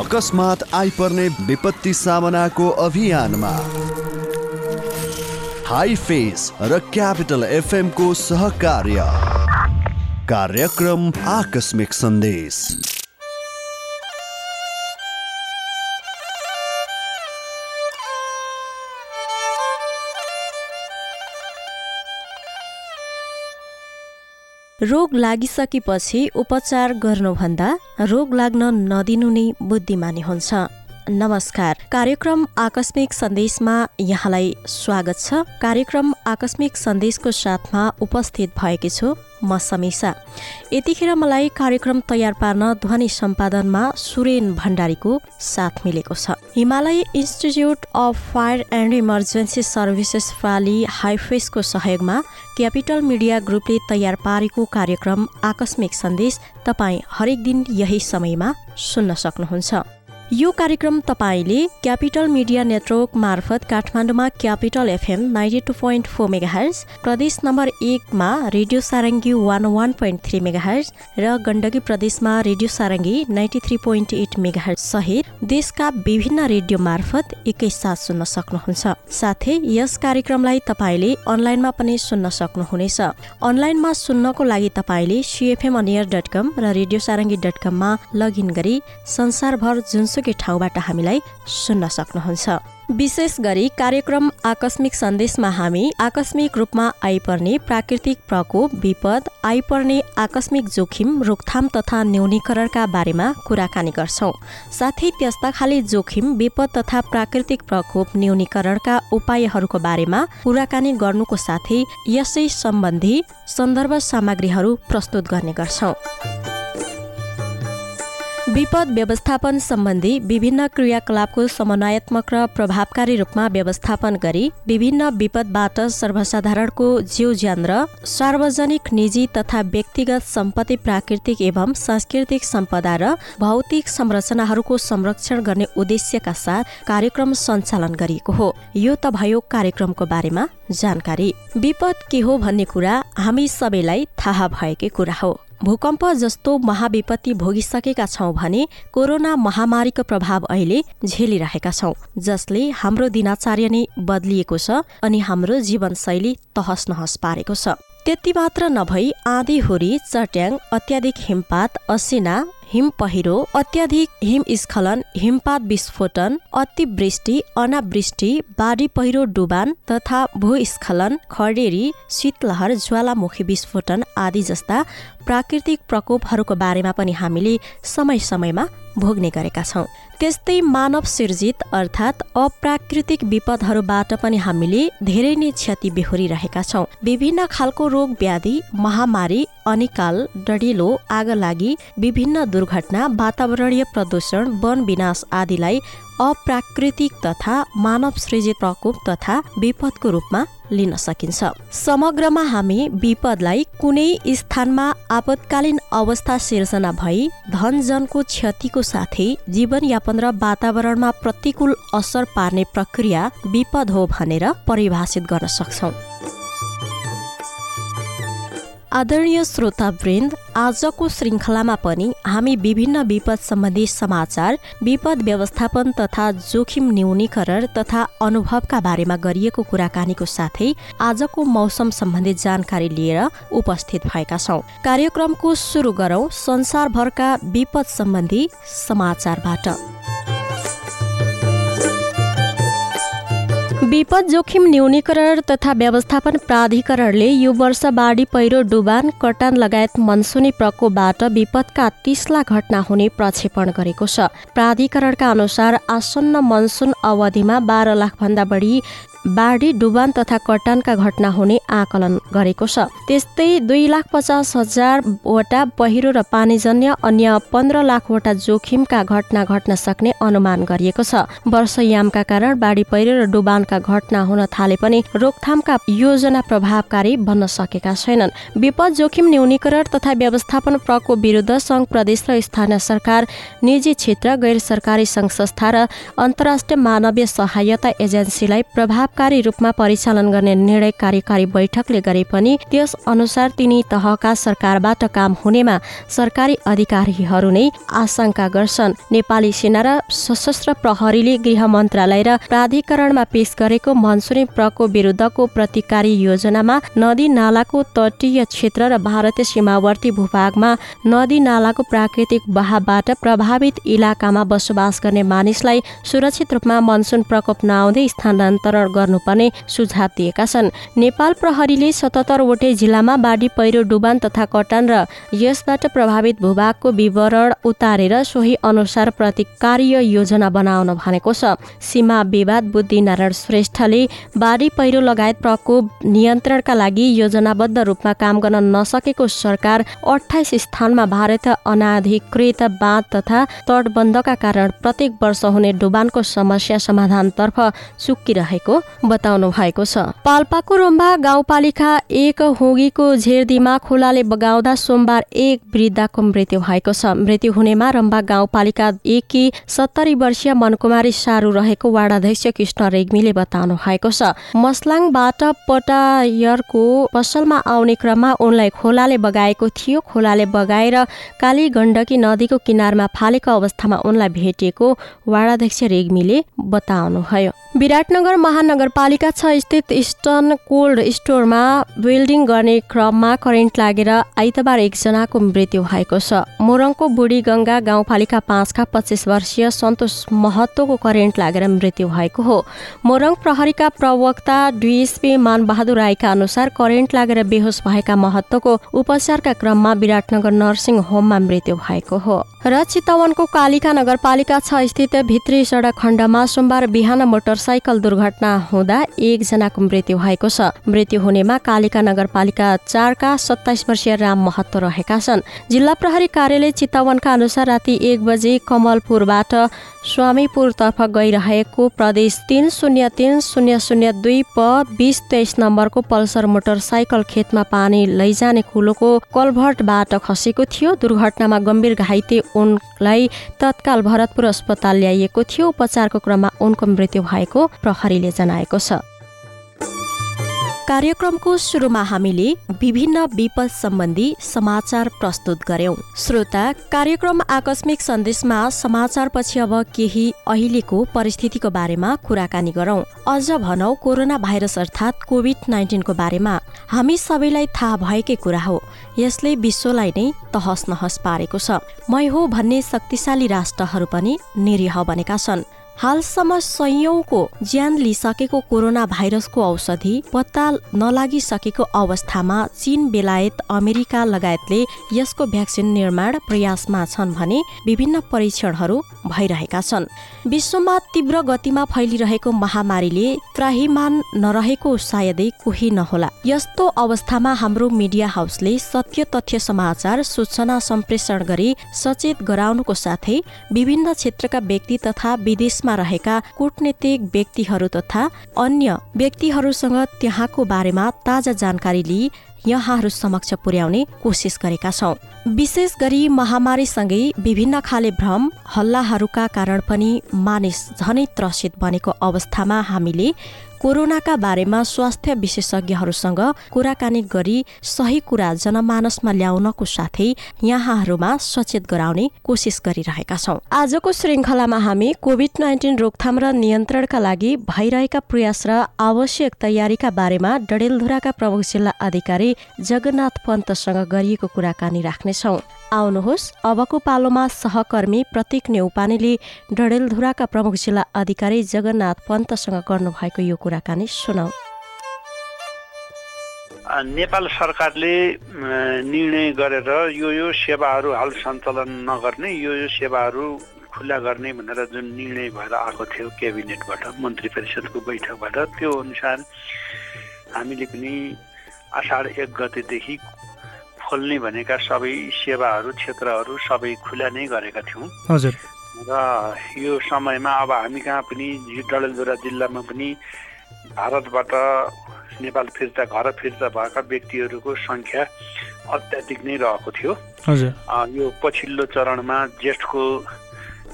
अकस्मात आइपर्ने विपत्ति सामनाको अभियानमा। हाई फेस र क्यापिटल एफएमको सहकार्य। कार्यक्रम आकस्मिक सन्देश। रोग लागिसकेपछि उपचार गर्नुभन्दा रोग लाग्न नदिनु नै बुद्धिमानी हुन्छ। नमस्कार कार्यक्रम आकस्मिक सन्देशमा यहाँलाई स्वागत छ। कार्यक्रम आकस्मिक सन्देशको साथमा उपस्थित भएकी छु म समीसा। यतिखेर मलाई कार्यक्रम तयार पार्न ध्वनि सम्पादनमा सुरेन भण्डारीको साथ मिलेको छ। Himalaya institute of fire and emergency services प्राली हाइफेसको सहयोगमा क्यापिटल मिडिया ग्रुपले तयार पारेको कार्यक्रम आकस्मिक सन्देश तपाईँ हरेक दिन यही समयमा सुन्न सक्नुहुन्छ। यो कार्यक्रम तपाईँले क्यापिटल मिडिया नेटवर्क मार्फत काठमाडौँमा capital FM ninety two point four megahertz प्रदेश नम्बर एकमा radio Sarangi one one point three megahertz र गण्डकी प्रदेशमा radio Sarangi ninety three point eight megahertz सहित देशका विभिन्न रेडियो मार्फत एकैसाथ सुन्न सक्नुहुन्छ। साथै यस कार्यक्रमलाई तपाईँले अनलाइनमा पनि सुन्न सक्नुहुनेछ। अनलाइनमा सुन्नको लागि तपाईँले सिएफएम अनियर डट कम र रेडियो सारङ्गी डट कममा लगइन गरी संसारभर जुनसुकै ठाउँबाट हामीलाई सुन्न सक्नुहुन्छ। विशेष गरी कार्यक्रम आकस्मिक सन्देशमा हामी आकस्मिक रूपमा आइपर्ने प्राकृतिक प्रकोप विपद आइपर्ने आकस्मिक जोखिम रोकथाम तथा न्यूनीकरणका बारेमा कुराकानी गर्छौँ। साथै त्यस्ता खाली जोखिम विपद तथा प्राकृतिक प्रकोप न्यूनीकरणका उपायहरूको बारेमा कुराकानी गर्नुको साथै यसै सम्बन्धी सन्दर्भ सामग्रीहरू प्रस्तुत गर्ने गर्छौँ। विपद व्यवस्थापन सम्बन्धी विभिन्न क्रियाकलापको समन्वयात्मक र प्रभावकारी रूपमा व्यवस्थापन गरी विभिन्न विपदबाट सर्वसाधारणको जीव ज्यान र सार्वजनिक निजी तथा व्यक्तिगत सम्पत्ति प्राकृतिक एवं सांस्कृतिक सम्पदा र भौतिक संरचनाहरूको संरक्षण गर्ने उद्देश्यका साथ कार्यक्रम सञ्चालन गरिएको हो। यो त भयो कार्यक्रमको बारेमा जानकारी। विपद के हो भन्ने कुरा हामी सबैलाई थाहा भएकै कुरा हो। भूकम्प जस्तो महाविपत्ति भोगिसकेका छौँ भने कोरोना महामारीको प्रभाव अहिले झेलिरहेका छौँ जसले हाम्रो दिनाचार्य नै बदलिएको छ अनि हाम्रो जीवनशैली तहस नहस पारेको छ। त्यति मात्र नभई आँधी हुरी चट्याङ अत्याधिक हिमपात असिना हिम पहिरो अत्याधिक हिमस्खलन हिमपात विस्फोटन अतिवृष्टि अनावृष्टि बाढी पहिरो डुबान तथा भूस्खलन खडेरी शीतलहर ज्वालामुखी विस्फोटन आदि जस्ता प्राकृतिक प्रकोपहरूको बारेमा पनि हामीले समय समयमा भोग्ने गरेका छौँ। त्यस्तै मानव सिर्जित अर्थात् अप्राकृतिक विपदहरूबाट पनि हामीले धेरै नै क्षति बेहोरिरहेका छौँ। विभिन्न खालको रोग व्याधि महामारी अनिकाल डढिलो आगलागी विभिन्न दुर्घटना वातावरणीय प्रदूषण वन विनाश आदिलाई अप्राकृतिक तथा मानव सृजित प्रकोप तथा विपदको रूपमा लिन सकिन्छ। समग्रमा हामी विपदलाई कुनै स्थानमा आपतकालीन अवस्था सिर्जना भई धनजनको क्षतिको साथै जीवनयापन र वातावरणमा प्रतिकूल असर पार्ने प्रक्रिया विपद हो भनेर परिभाषित गर्न सक्छौँ। आदरणीय श्रोतावृन्द आजको श्रृङ्खलामा पनि हामी विभिन्न विपद सम्बन्धी समाचार विपद व्यवस्थापन तथा जोखिम न्यूनीकरण तथा अनुभवका बारेमा गरिएको कुराकानीको साथै आजको मौसम सम्बन्धी जानकारी लिएर उपस्थित भएका छौँ। कार्यक्रमको सुरु गरौँ संसारभरका विपद सम्बन्धी समाचारबाट। विपद जोखिम न्यूनीकरण तथा व्यवस्थापन प्राधिकरणले यो वर्ष बाढी पहिरो डुबान कटान लगायत मनसुनी प्रकोपबाट विपदका तीस लाख घटना हुने प्रक्षेपण गरेको छ। प्राधिकरणका अनुसार आसन्न मनसुन अवधिमा बाह्र लाखभन्दा बढी बाढी डुबान तथा कटानका घटना हुने आकलन गरेको छ। त्यस्तै दुई लाख पचास हजारवटा पहिरो र पानीजन्य अन्य पन्ध्र लाखवटा जोखिमका घटना घट्न सक्ने अनुमान गरिएको छ। वर्षयामका कारण बाढी पहिरो र डुबानका घटना हुन थाले पनि रोकथामका योजना प्रभावकारी बन्न सकेका छैनन्। विपद जोखिम न्यूनीकरण तथा व्यवस्थापन प्रकोप विरुद्ध सङ्घ प्रदेश र स्थानीय सरकार निजी क्षेत्र गैर सरकारी सङ्घ संस्था र अन्तर्राष्ट्रिय मानवीय सहायता एजेन्सीलाई प्रभावकारी रूपमा परिचालन गर्ने निर्णय कार्यकारी बैठकले गरे पनि त्यस अनुसार तिनी तहका सरकारबाट काम हुनेमा सरकारी अधिकारीहरू नै आशंका गर्छन्। नेपाली सेना र सशस्त्र प्रहरीले गृह मन्त्रालय र प्राधिकरणमा पेश गरेको मनसुनी प्रकोप विरुद्धको प्रतिकारी योजनामा नदी नालाको तटीय क्षेत्र र भारतीय सीमावर्ती भूभागमा नदी नालाको प्राकृतिक बहावबाट प्रभावित इलाकामा बसोबास गर्ने मानिसलाई सुरक्षित रूपमा मनसुन प्रकोप नआउँदै स्थानान्तरण गर्नुपर्ने सुझाव दिएका छन्। नेपाल प्रहरीले सतहत्तरवटै जिल्लामा बाढी पहिरो डुबान तथा कटान र यसबाट प्रभावित भूभागको विवरण उतारेर सोही अनुसार प्रतिकार्य योजना बनाउन भनेको छ। सीमा विवाद बुद्धिनारायण श्रेष्ठले बाढी पहिरो लगायत प्रकोप नियन्त्रणका लागि योजनाबद्ध रूपमा काम गर्न नसकेको सरकार अठाइस स्थानमा भारत अनाधिकृत बाँध तथा तटबन्धका कारण प्रत्येक वर्ष हुने डुबानको समस्या समाधानतर्फ चुकिरहेको बताउनु भएको छ। पाल्पाको रोम्बा गाउँपालिका एक हुगीको झेर्दीमा खोलाले बगाउँदा सोमबार एक वृद्धाको मृत्यु भएको छ। मृत्यु हुनेमा रम्बा गाउँपालिका एककी सत्तरी वर्षीय मनकुमारी सारू रहेको वाडाध्यक्ष कृष्ण रेग्मीले बताउनु भएको छ। मसलाङबाट पटायरको पसलमा आउने क्रममा उनलाई खोलाले बगाएको थियो। खोलाले बगाएर काली गण्डकी नदीको किनारमा फालेको अवस्थामा उनलाई भेटिएको वाडाध्यक्ष रेग्मीले बताउनुभयो। विराटनगर महानगरपालिका छ स्थित इस्टर्न कोल्ड स्टोरमा वेल्डिङ गर्ने क्रममा करेन्ट लागेर आइतबार एकजनाको मृत्यु भएको छ। मोरङको बुढी गङ्गा गाउँपालिका पाँचका पच्चिस वर्षीय सन्तोष महत्वको करेन्ट लागेर मृत्यु भएको हो। मोरङ प्रहरीका प्रवक्ता डिएसपी मानबहादुर राईका अनुसार करेन्ट लागेर बेहोस भएका महत्वको उपचारका क्रममा विराटनगर नर्सिङ होममा मृत्यु भएको हो। र चितवनको कालिका नगरपालिका छ स्थित भित्री सडक खण्डमा सोमबार बिहान मोटरसाइकल दुर्घटना हुँदा एकजनाको मृत्यु भएको छ। मृत्यु हुनेमा कालिका नगरपालिका चारका सत्ताइस वर्षीय राम महत्व रहेका छन्। जिल्ला प्रहरी कार्यालय चितवनका अनुसार राति एक बजे कमलपुरबाट स्वामीपुरतर्फ गइरहेको प्रदेश तिन शून्य तिन शून्य शून्य दुई प बिस तेइस नम्बरको पल्सर मोटरसाइकल खेतमा पानी लैजाने कुलोको कलभर्टबाट खसेको थियो। दुर्घटनामा गम्भीर घाइते उनलाई तत्काल भरतपुर अस्पताल ल्याइएको थियो। उपचारको क्रममा उनको मृत्यु भएको प्रहरीले जनाएको छ। कार्यक्रमको सुरुमा हामीले विभिन्न विपद सम्बन्धी समाचार प्रस्तुत गर्यौं। श्रोता कार्यक्रम आकस्मिक सन्देशमा समाचारपछि अब केही अहिलेको परिस्थितिको बारेमा कुराकानी गरौं। अझ भनौ कोरोना भाइरस अर्थात् कोभिड नाइन्टिनको बारेमा। हामी सबैलाई थाहा भएकै कुरा हो। यसले विश्वलाई नै तहस नहस पारेको छ। मै हो भन्ने शक्तिशाली राष्ट्रहरू पनि निरीह बनेका छन्। हालसम्म सयौंको ज्यान लिइसकेको कोरोना भाइरसको औषधि पत्ता नलागिसकेको अवस्थामा चीन बेलायत अमेरिका लगायतले यसको भ्याक्सिन निर्माण प्रयासमा छन् भने विभिन्न परीक्षणहरू भइरहेका छन्। विश्वमा तीव्र गतिमा फैलिरहेको महामारीले त्राहिमान नरहेको सायदै कोही नहोला। यस्तो अवस्थामा हाम्रो मिडिया हाउसले सत्य तथ्य समाचार सूचना सम्प्रेषण गरी सचेत गराउनुको साथै विभिन्न क्षेत्रका व्यक्ति तथा विदेशमा रहेका कूटनीतिक व्यक्तिहरू तथा अन्य व्यक्तिहरूसँग त्यहाँको बारेमा ताजा जानकारी लिई यहाँहरू समक्ष पुर्याउने कोसिस गरेका छौँ। विशेष गरी महामारीसँगै विभिन्न खाले भ्रम हल्लाहरूका कारण पनि मानिस झनै त्रसित बनेको अवस्थामा हामीले कोरोनाका बारेमा स्वास्थ्य विशेषज्ञहरूसँग कुराकानी गरी सही कुरा जनमानसमा ल्याउनको साथै यहाँहरूमा सचेत गराउने कोसिस गरिरहेका छौँ। आजको श्रृङ्खलामा हामी कोभिड नाइन्टिन रोकथाम र नियन्त्रणका लागि भइरहेका प्रयास र आवश्यक तयारीका बारेमा डडेलधुराका प्रमुख जिल्ला अधिकारी जगन्नाथ पन्तसँग गरिएको कुराकानी राख्नेछौँ। आउनुहोस्। अबको पालोमा सहकर्मी प्रतीक नेउपानेले डडेलधुराका प्रमुख जिल्ला अधिकारी जगन्नाथ पन्तसँग गर्नुभएको यो कुराकानी सुनाऊ नेपाल सरकारले निर्णय गरेर यो यो सेवाहरू हाल सञ्चालन नगर्ने यो यो सेवाहरू खुल्ला गर्ने भनेर जुन निर्णय भएर आएको थियो क्याबिनेटबाट मन्त्री परिषदको बैठकबाट त्यो अनुसार हामीले पनि असाढ एक गतेदेखि खोल्ने भनेका सबै सेवाहरू क्षेत्रहरू सबै खुला नै गरेका थियौँ। हजुर। र यो समयमा अब हामी कहाँ पनि डडेलधुरा जिल्लामा पनि भारतबाट नेपाल फिर्ता घर फिर्ता भएका व्यक्तिहरूको सङ्ख्या अत्याधिक नै रहेको थियो। यो पछिल्लो चरणमा जेठको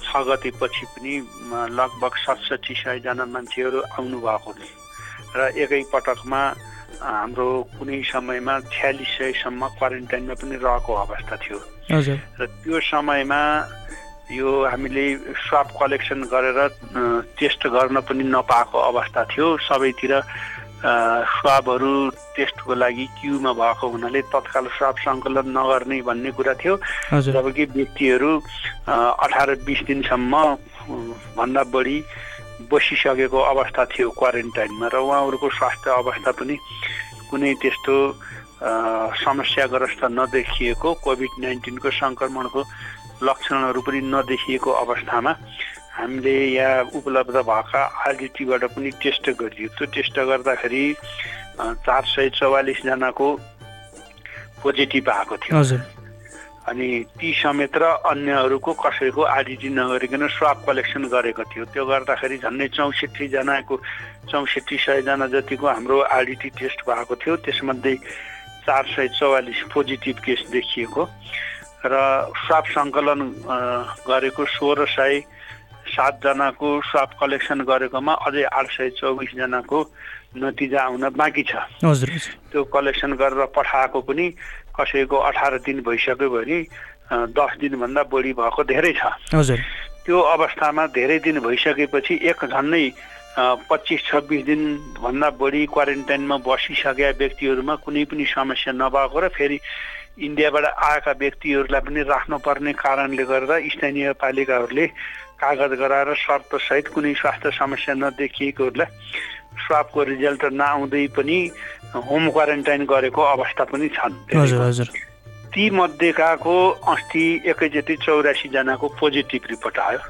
छ गतिपछि पनि लगभग सतसठी सयजना मान्छेहरू आउनुभएको थियो। र एकै पटकमा हाम्रो कुनै समयमा छ्यालिस सयसम्म क्वारेन्टाइनमा पनि रहेको अवस्था थियो। र त्यो समयमा यो हामीले स्वाप कलेक्सन गरेर टेस्ट गर्न पनि नपाएको अवस्था थियो। सबैतिर स्वाबहरू टेस्टको लागि क्युमा भएको हुनाले तत्काल स्वाब सङ्कलन नगर्ने भन्ने कुरा थियो। जबकि व्यक्तिहरू अठार बिस दिनसम्म भन्दा बढी बसिसकेको अवस्था थियो क्वारेन्टाइनमा र उहाँहरूको स्वास्थ्य अवस्था पनि कुनै त्यस्तो समस्याग्रस्त नदेखिएको कोभिड नाइन्टिनको सङ्क्रमणको लक्षणहरू पनि नदेखिएको अवस्थामा हामीले यहाँ उपलब्ध भएका आरडिटीबाट पनि टेस्ट गरियो। त्यो टेस्ट गर्दाखेरि चार सय चौवालिसजनाको पोजिटिभ आएको थियो। हजुर। अनि ती समेत र अन्यहरूको कसैको आरडिटी नगरिकन स्वाप कलेक्सन गरेको थियो। त्यो गर्दाखेरि झन्डै चौसठीजनाको चौसठी सयजना जतिको हाम्रो आरडिटी टेस्ट भएको थियो त्यसमध्ये चार सय चौवालिस पोजिटिभ केस देखिएको। र स्वाप सङ्कलन गरेको सोह्र सय सातजनाको स्वाप कलेक्सन गरेकोमा अझै आठ सय चौबिसजनाको नतिजा आउन बाँकी छ। त्यो कलेक्सन गरेर पठाएको पनि कसैको अठार दिन भइसक्यो भने दस दिनभन्दा बढी भएको धेरै छ। त्यो अवस्थामा धेरै दिन भइसकेपछि एक झन्डै पच्चिस छब्बिस दिनभन्दा बढी क्वारेन्टाइनमा बसिसकेका व्यक्तिहरूमा कुनै पनि समस्या नभएको र फेरि इन्डियाबाट आएका व्यक्तिहरूलाई पनि राख्नुपर्ने कारणले गर्दा स्थानीय पालिकाहरूले कागज गराएर शर्तसहित कुनै स्वास्थ्य समस्या नदेखिएकोहरूलाई स्वापको रिजल्ट नआउँदै पनि होम क्वारेन्टाइन गरेको अवस्था पनि छन्। ती मध्येकाको अस्ति एकैचोटि चौरासीजनाको पोजिटिभ रिपोर्ट आयो।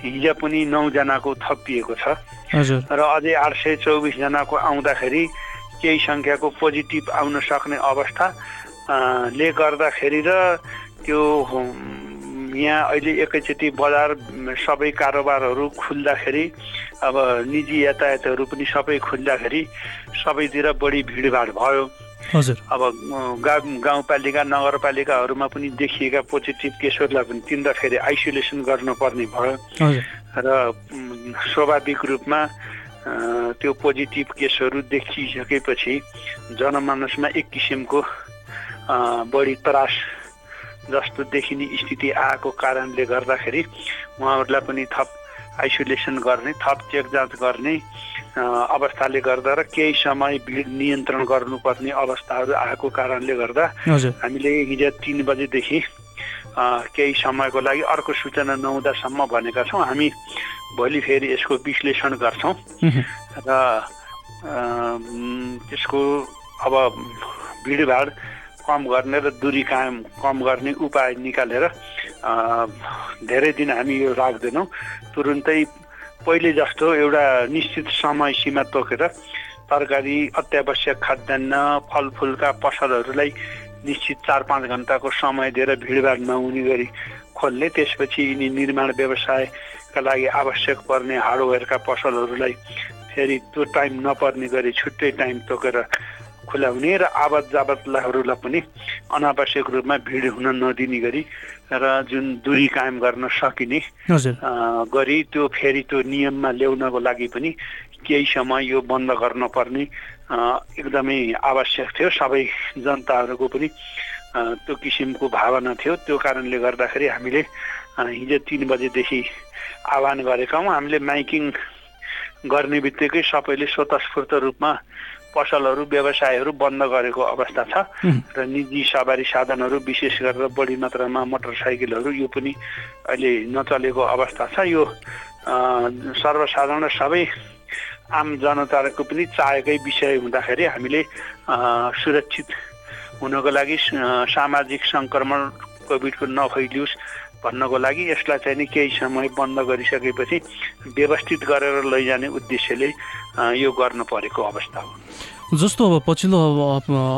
हिजो पनि नौजनाको थपिएको छ। र अझै आठ सय चौबिसजनाको आउँदाखेरि केही सङ्ख्याको पोजिटिभ आउन सक्ने अवस्था ले गर्दाखेरि र त्यो यहाँ अहिले एकैचोटि बजार सबै कारोबारहरू खुल्दाखेरि अब निजी यातायातहरू पनि सबै खुल्दाखेरि सबैतिर बढी भिडभाड भयो। हजुर। अब गाउँ गाउँपालिका नगरपालिकाहरूमा पनि देखिएका पोजिटिभ केसहरूलाई पनि तिनवटा आइसोलेसन गर्नुपर्ने भयो। र स्वाभाविक रूपमा त्यो पोजिटिभ केसहरू देखिसकेपछि जनमानसमा एक किसिमको बढी त्रास जस्तो देखिने स्थिति आएको कारणले गर्दाखेरि उहाँहरूलाई पनि थप आइसोलेसन गर्ने थप चेक जाँच गर्ने अवस्थाले गर्दा र केही समय भिड नियन्त्रण गर्नुपर्ने अवस्थाहरू आएको कारणले गर्दा हामीले हिजो तिन बजेदेखि केही समयको लागि अर्को सूचना नहुँदासम्म भनेका छौँ। हामी भोलि फेरि यसको विश्लेषण गर्छौँ। र त्यसको अब भिडभाड कम गर्ने र दूरी कायम कम गर्ने उपाय निकालेर धेरै दिन हामी यो राख्दैनौँ। तुरुन्तै पहिले जस्तो एउटा निश्चित समय सीमा तोकेर तरकारी अत्यावश्यक खाद्यान्न फलफुलका पसलहरूलाई निश्चित चार पाँच घन्टाको समय दिएर भिडभाड नहुने गरी खोल्ने त्यसपछि यिनी निर्माण व्यवसायका लागि आवश्यक पर्ने हार्डवेयरका पसलहरूलाई फेरि त्यो टाइम नपर्ने गरी छुट्टै टाइम तोकेर खुलाउने र आवाज जावतलाई पनि अनावश्यक रूपमा भिड हुन नदिने गरी र जुन दूरी कायम गर्न सकिने गरी त्यो फेरि त्यो नियममा ल्याउनको लागि पनि केही समय यो बन्द गर्न पर्ने एकदमै आवश्यक थियो। सबै जनताहरूको पनि त्यो किसिमको भावना थियो। त्यो कारणले गर्दाखेरि हामीले हिजो तिन बजेदेखि आह्वान गरेका हौँ। हामीले माइकिङ गर्ने बित्तिकै सबैले स्वतस्फूर्त रूपमा पसलहरू व्यवसायहरू बन्द गरेको अवस्था छ। र निजी सवारी साधनहरू विशेष गरेर बढी मात्रामा मोटरसाइकलहरू यो पनि अहिले नचलेको अवस्था छ। यो सर्वसाधारण सबै आम जनताको पनि चाहेकै विषय हुँदाखेरि हामीले सुरक्षित हुनको लागि सामाजिक सङ्क्रमण कोभिडको नफैलियोस् भन्नको लागि यसलाई चाहिँ नि केही समय बन्द गरिसकेपछि व्यवस्थित गरेर लैजाने उद्देश्यले यो गर्नु परेको अवस्था हो। जस्तो अब पछिल्लो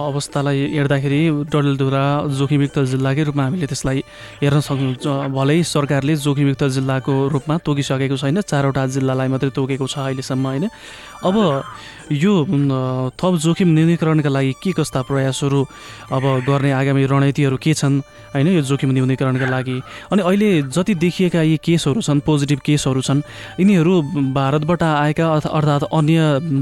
अवस्थालाई हेर्दाखेरि डडेलधुरा जोखिमयुक्त जिल्लाकै रूपमा हामीले त्यसलाई हेर्न सक्नुहुन्छ भलै सरकारले जोखिमयुक्त जिल्लाको रूपमा तोकिसकेको छैन चारवटा जिल्लालाई मात्रै तोकेको छ अहिलेसम्म होइन? अब यो थप जोखिम न्यूनीकरणका लागि के कस्ता प्रयासहरू अब गर्ने आगामी रणनीतिहरू के छन्? होइन यो जोखिम न्यूनीकरणका लागि। अनि अहिले जति देखिएका यी केसहरू छन् पोजिटिभ केसहरू छन् यिनीहरू भारतबाट आएका अर्थात् अन्य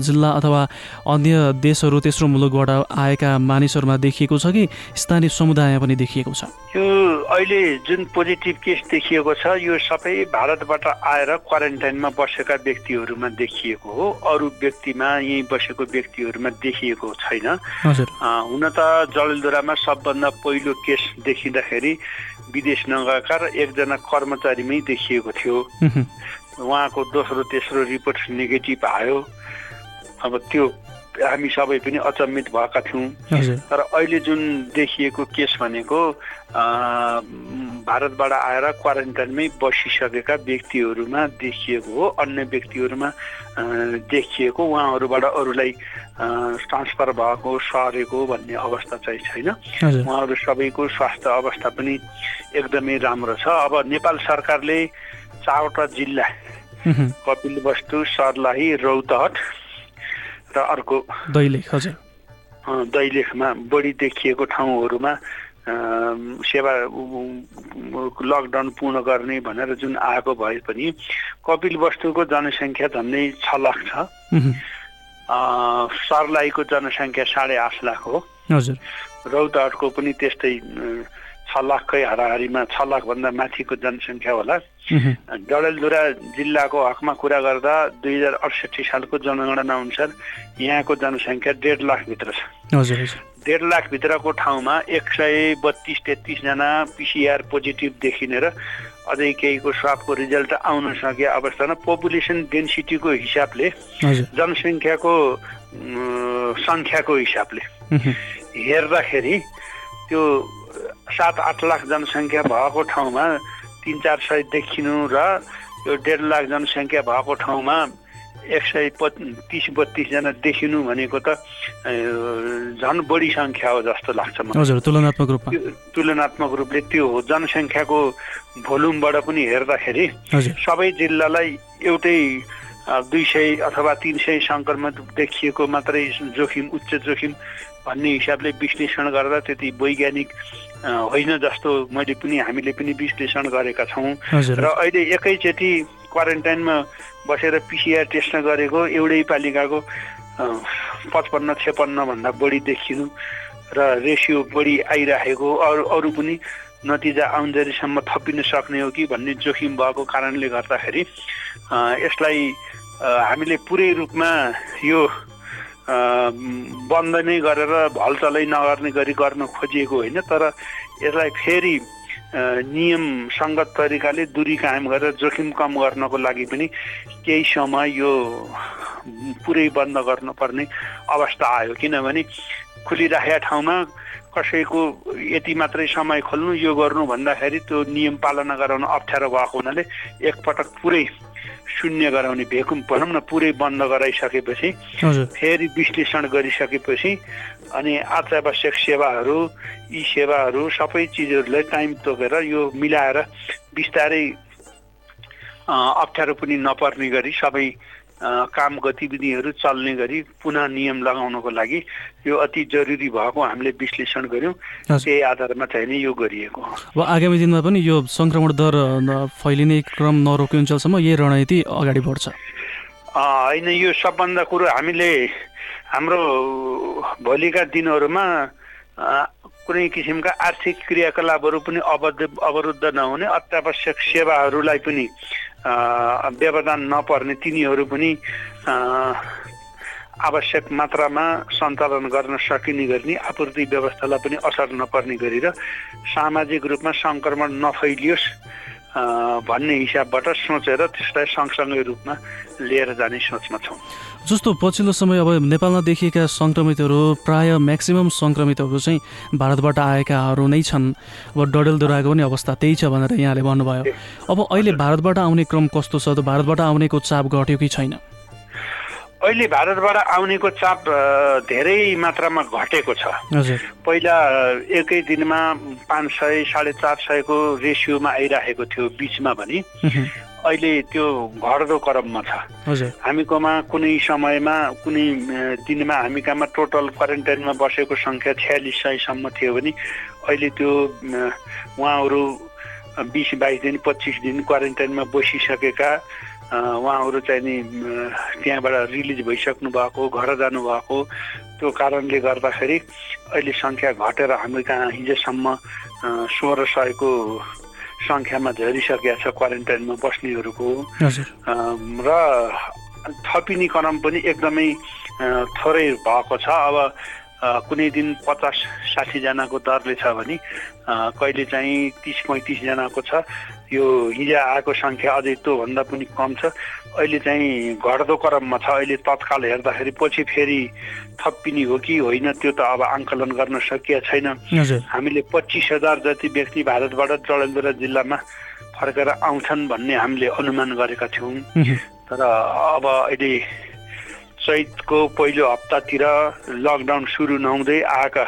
जिल्ला अथवा अन्य देशहरू तेस्रो मुलुकबाट आएका मानिसहरूमा देखिएको छ कि स्थानीय समुदायमा पनि देखिएको छ? यो अहिले जुन पोजिटिभ केस देखिएको छ यो सबै भारतबाट आएर क्वारेन्टाइनमा बसेका व्यक्तिहरूमा देखिएको हो। अरू व्यक्तिमा यहीँ बसेको व्यक्तिहरूमा देखिएको छैन। हुन त जलदुरामा सबभन्दा पहिलो केस देखिँदाखेरि विदेश नगएका र एकजना कर्मचारीमै देखिएको थियो। उहाँको दोस्रो तेस्रो रिपोर्ट नेगेटिभ आयो। अब त्यो हामी सबै पनि अचम्मित भएका थियौँ। तर अहिले जुन देखिएको केस भनेको भारतबाट आएर क्वारेन्टाइनमै बसिसकेका व्यक्तिहरूमा देखिएको हो अन्य व्यक्तिहरूमा देखिएको उहाँहरूबाट अरूलाई ट्रान्सफर भएको सरेको भन्ने अवस्था चाहिँ छैन। उहाँहरू सबैको स्वास्थ्य अवस्था पनि एकदमै राम्रो छ। अब नेपाल सरकारले चारवटा जिल्ला कपिल वस्तु सर्लाही रौतहट र अर्को दैलेख हजुर। दैलेखमा बढी देखिएको ठाउँहरूमा सेवा लकडाउन पूर्ण गर्ने भनेर जुन आएको भए पनि कपिल वस्तुको जनसङ्ख्या झन्डै छ लाख छ। सर्लाहीको जनसङ्ख्या साढे आठ लाख हो। हजुर। रौतहटको पनि त्यस्तै छ लाखकै हाराहारीमा छ लाखभन्दा माथिको जनसङ्ख्या होला। डडेलधुरा जिल्लाको हकमा कुरा गर्दा दुई हजार अडसठी सालको जनगणना अनुसार यहाँको जनसङ्ख्या डेढ लाखभित्र छ। डेढ लाखभित्रको ठाउँमा एक सय बत्तिस तेत्तिसजना पिसिआर पोजिटिभ देखिने र अझै केहीको स्वापको रिजल्ट आउन सके अवस्थामा पपुलेसन डेन्सिटीको हिसाबले जनसङ्ख्याको सङ्ख्याको हिसाबले हेर्दाखेरि त्यो सात आठ लाख जनसङ्ख्या भएको ठाउँमा तिन चार सय देखिनु र यो डेढ लाख जनसङ्ख्या भएको ठाउँमा एक सय तिस बत्तिसजना देखिनु भनेको त झन् बढी सङ्ख्या हो जस्तो लाग्छ हजुर तुलनात्मक रूपमा। तुलनात्मक रूपले त्यो हो। जनसङ्ख्याको भोल्युमबाट पनि हेर्दाखेरि सबै जिल्लालाई एउटै दुई सय अथवा तिन सय सङ्क्रमण देखिएको मात्रै जोखिम उच्च जोखिम भन्ने हिसाबले विश्लेषण गर्दा त्यति वैज्ञानिक होइन जस्तो मैले पनि हामीले पनि विश्लेषण गरेका छौँ। र अहिले एकैचोटि क्वारेन्टाइनमा बसेर पिसिआर टेस्ट गरेको एउटै पालिकाको पचपन्न छेपन्नभन्दा बढी देखिनु र रेसियो बढी आइराखेको अरू अरू पनि नतिजा आउँदरीसम्म थपिन सक्ने हो कि भन्ने जोखिम भएको कारणले गर्दाखेरि यसलाई हामीले पुरै रूपमा यो बन्द नै गरेर भलचलै नगर्ने गरी गर्न खोजिएको होइन तर यसलाई फेरि नियम सङ्गत तरिकाले दूरी कायम गरेर जोखिम कम गर्नको लागि पनि केही समय यो पुरै बन्द गर्नुपर्ने अवस्था आयो। किनभने खुलिराखेका ठाउँमा कसैको यति मात्रै समय खोल्नु यो गर्नु भन्दाखेरि त्यो नियम पालना गराउन अप्ठ्यारो भएको हुनाले एकपटक पुरै शून्य गराउने भेकुम भनौँ न पुरै बन्द गराइसकेपछि फेरि विश्लेषण गरिसकेपछि अनि अत्यावश्यक सेवाहरू यी सेवाहरू सबै चिजहरूलाई टाइम तोकेर यो मिलाएर बिस्तारै अप्ठ्यारो पनि नपर्ने गरी सबै काम गतिविधिहरू चल्ने गरी पुनः नियम लगाउनको लागि यो अति जरुरी भएको हामीले विश्लेषण गऱ्यौँ। त्यही आधारमा चाहिँ नि यो गरिएको हो। आगामी दिनमा पनि यो सङ्क्रमण दर फैलिने क्रम नरोकिन्जेलसम्म यही रणनीति अगाडि बढ्छ। होइन यो सबभन्दा कुरो हामीले हाम्रो भोलिका दिनहरूमा कुनै किसिमका आर्थिक क्रियाकलापहरू पनि अवध अवरुद्ध नहुने अत्यावश्यक सेवाहरूलाई पनि व्यवधान नपर्ने तिनीहरू पनि आवश्यक मात्रामा सञ्चालन गर्न सकिने गरी आपूर्ति व्यवस्थालाई पनि असर नपर्ने गरी र सामाजिक रूपमा सङ्क्रमण नफैलियोस्। भन्ने हिसाबबाट सोचेर त्यसलाई सँगसँगै रूपमा लिएर जाने सोचमा छौँ। जस्तो पछिल्लो समय अब नेपालमा देखिएका सङ्क्रमितहरू प्राय म्याक्सिमम् सङ्क्रमितहरू चाहिँ भारतबाट आएकाहरू नै छन् अब डडेलधुराको पनि अवस्था त्यही छ भनेर यहाँले भन्नुभयो। अब अहिले भारतबाट आउने क्रम कस्तो छ? त भारतबाट आउनेको चाप घट्यो कि छैन? अहिले भारतबाट आउनेको चाप धेरै मात्रामा घटेको छ। पहिला एकै दिनमा पाँच सय साढे चार सयको रेसियोमा आइराखेको थियो बिचमा भने अहिले त्यो घट्दो क्रममा छ। हामीकोमा कुनै समयमा कुनै दिनमा हामी कहाँमा टोटल क्वारेन्टाइनमा बसेको सङ्ख्या छ्यालिस सयसम्म थियो भने अहिले त्यो उहाँहरू बिस बाइस दिन पच्चिस दिन क्वारेन्टाइनमा बसिसकेका उहाँहरू चाहिँ नि त्यहाँबाट रिलिज भइसक्नु भएको घर जानुभएको। त्यो कारणले गर्दाखेरि अहिले सङ्ख्या घटेर हामी कहाँ हिजोसम्म सोह्र सयको सङ्ख्यामा झरिसकेका छ क्वारेन्टाइनमा बस्नेहरूको। र थपिने क्रम पनि एकदमै थोरै भएको छ। अब कुनै दिन पचास साठीजनाको दरले छ भने कहिले चाहिँ तिस पैँतिसजनाको छ। यो हिजो आएको सङ्ख्या अझै त्योभन्दा पनि कम छ। अहिले चाहिँ घट्दो क्रममा छ। अहिले तत्काल हेर्दाखेरि पछि फेरि थपिने हो कि होइन त्यो त अब आङ्कलन गर्न सकिया छैन। हामीले पच्चिस हजार जति व्यक्ति भारतबाट जलन्दरा जिल्लामा फर्केर आउँछन् भन्ने हामीले अनुमान गरेका थियौँ। तर अब अहिले चैतको पहिलो हप्तातिर लकडाउन सुरु नहुँदै आएका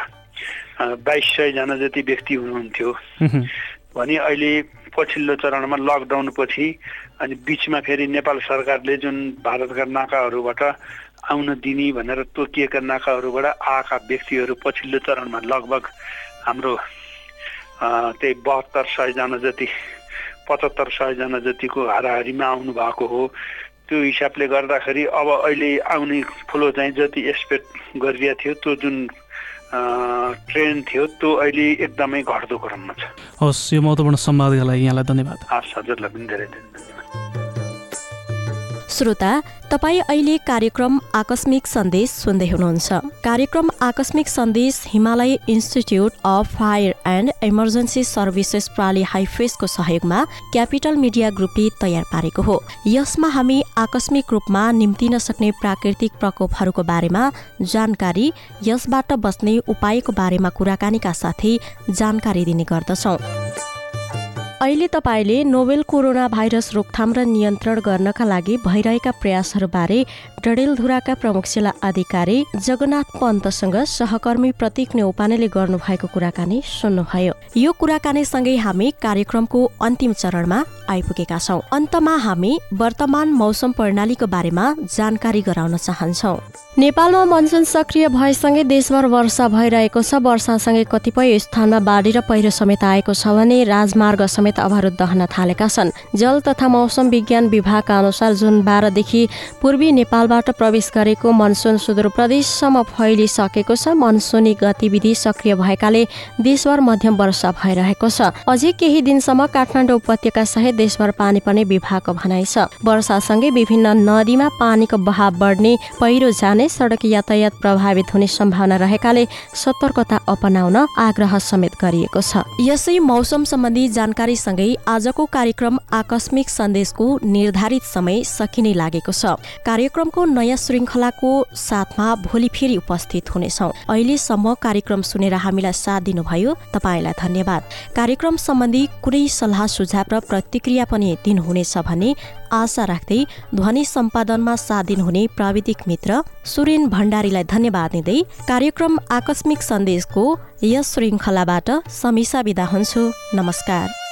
बाइस सयजना जति व्यक्ति हुनुहुन्थ्यो। भने अहिले पछिल्लो चरणमा लकडाउन पछि अनि बिचमा फेरि नेपाल सरकारले जुन भारतका नाकाहरूबाट आउन दिने भनेर तोकिएका नाकाहरूबाट आएका व्यक्तिहरू पछिल्लो चरणमा लगभग हाम्रो त्यही बहत्तर सयजना जति पचहत्तर सयजना जतिको हाराहारीमा आउनु भएको हो त्यो हिसाबले गर्दाखेरि अब अहिले आउने फ्लो चाहिँ जति एक्सपेक्ट गरिएको थियो त्यो जुन ट्रेन थियो त्यो अहिले एकदमै घट्दो क्रममा छ। हवस् यो महत्त्वपूर्ण संवादका लागि यहाँलाई धन्यवाद। हस् हजुरलाई पनि धेरै धेरै धन्यवाद। श्रोता तपाईँ अहिले कार्यक्रम आकस्मिक सन्देश सुन्दै हुनुहुन्छ। कार्यक्रम आकस्मिक सन्देश Himalaya institute of fire and emergency services प्राली हाइफेसको सहयोगमा क्यापिटल मिडिया ग्रुपले तयार पारेको हो। यसमा हामी आकस्मिक रूपमा निम्तिन सक्ने प्राकृतिक प्रकोपहरूको बारेमा जानकारी यसबाट बच्ने उपायको बारेमा कुराकानीका साथै जानकारी दिने गर्दछौँ। अहिले तपाईँले नोवेल कोरोना भाइरस रोकथाम र नियन्त्रण गर्नका लागि भइरहेका प्रयासहरूबारे डडेलधुराका प्रमुख जिल्ला अधिकारी जगन्नाथ पन्तसँग सहकर्मी प्रतीक नेौपानेले गर्नुभएको कुराकानी सुन्नुभयो। यो कुराकानीसँगै हामी कार्यक्रमको अन्तिम चरणमा आइपुगेका छौँ। अन्तमा हामी वर्तमान मौसम प्रणालीको बारेमा जानकारी गराउन चाहन्छौ। नेपालमा मनसुन सक्रिय भएसँगै देशभर वर्षा भइरहेको छ। वर्षासँगै कतिपय स्थानमा बाढी र पहिरो समेत आएको छ भने राजमार्ग समेत अवरुद्ध रहन थालेका छन्। जल तथा मौसम विज्ञान विभागका अनुसार जुन बाह्रदेखि पूर्वी नेपालबाट प्रवेश गरेको मनसुन सुदूरप्रदेशसम्म फैलिसकेको छ। मनसुनी गतिविधि सक्रिय भएकाले देशभर मध्यम वर्षा भइरहेको छ। अझै केही दिनसम्म काठमाडौँ उपत्यका सहित देशभर पानी पर्ने विभागको भनाइ छ। वर्षासँगै विभिन्न नदीमा पानीको बहाव बढ्ने पहिरो जाने सडक यातायात प्रभावित हुने सम्भावना रहेकाले सतर्कता अपनाउन आग्रह समेत गरिएको छ। यसै मौसम सम्बन्धी जानकारीसँगै आजको कार्यक्रम आकस्मिक सन्देशको निर्धारित समय सकिने लागेको छ। कार्यक्रमको नयाँ श्रृङ्खलाको साथमा भोलि फेरि उपस्थित हुनेछौ। अहिलेसम्म कार्यक्रम सुनेर हामीलाई साथ दिनुभयो तपाईँलाई धन्यवाद। कार्यक्रम सम्बन्धी कुनै सल्लाह सुझाव र प्रतिक्रिया पनि दिनुहुनेछ भन्ने आशा राख्दै ध्वनि सम्पादनमा साथ दिनुहुने प्राविधिक मित्र सुरेन भण्डारीलाई धन्यवाद दिँदै कार्यक्रम आकस्मिक सन्देशको यस श्रृङ्खलाबाट समीसा विदा हुन्छु। नमस्कार।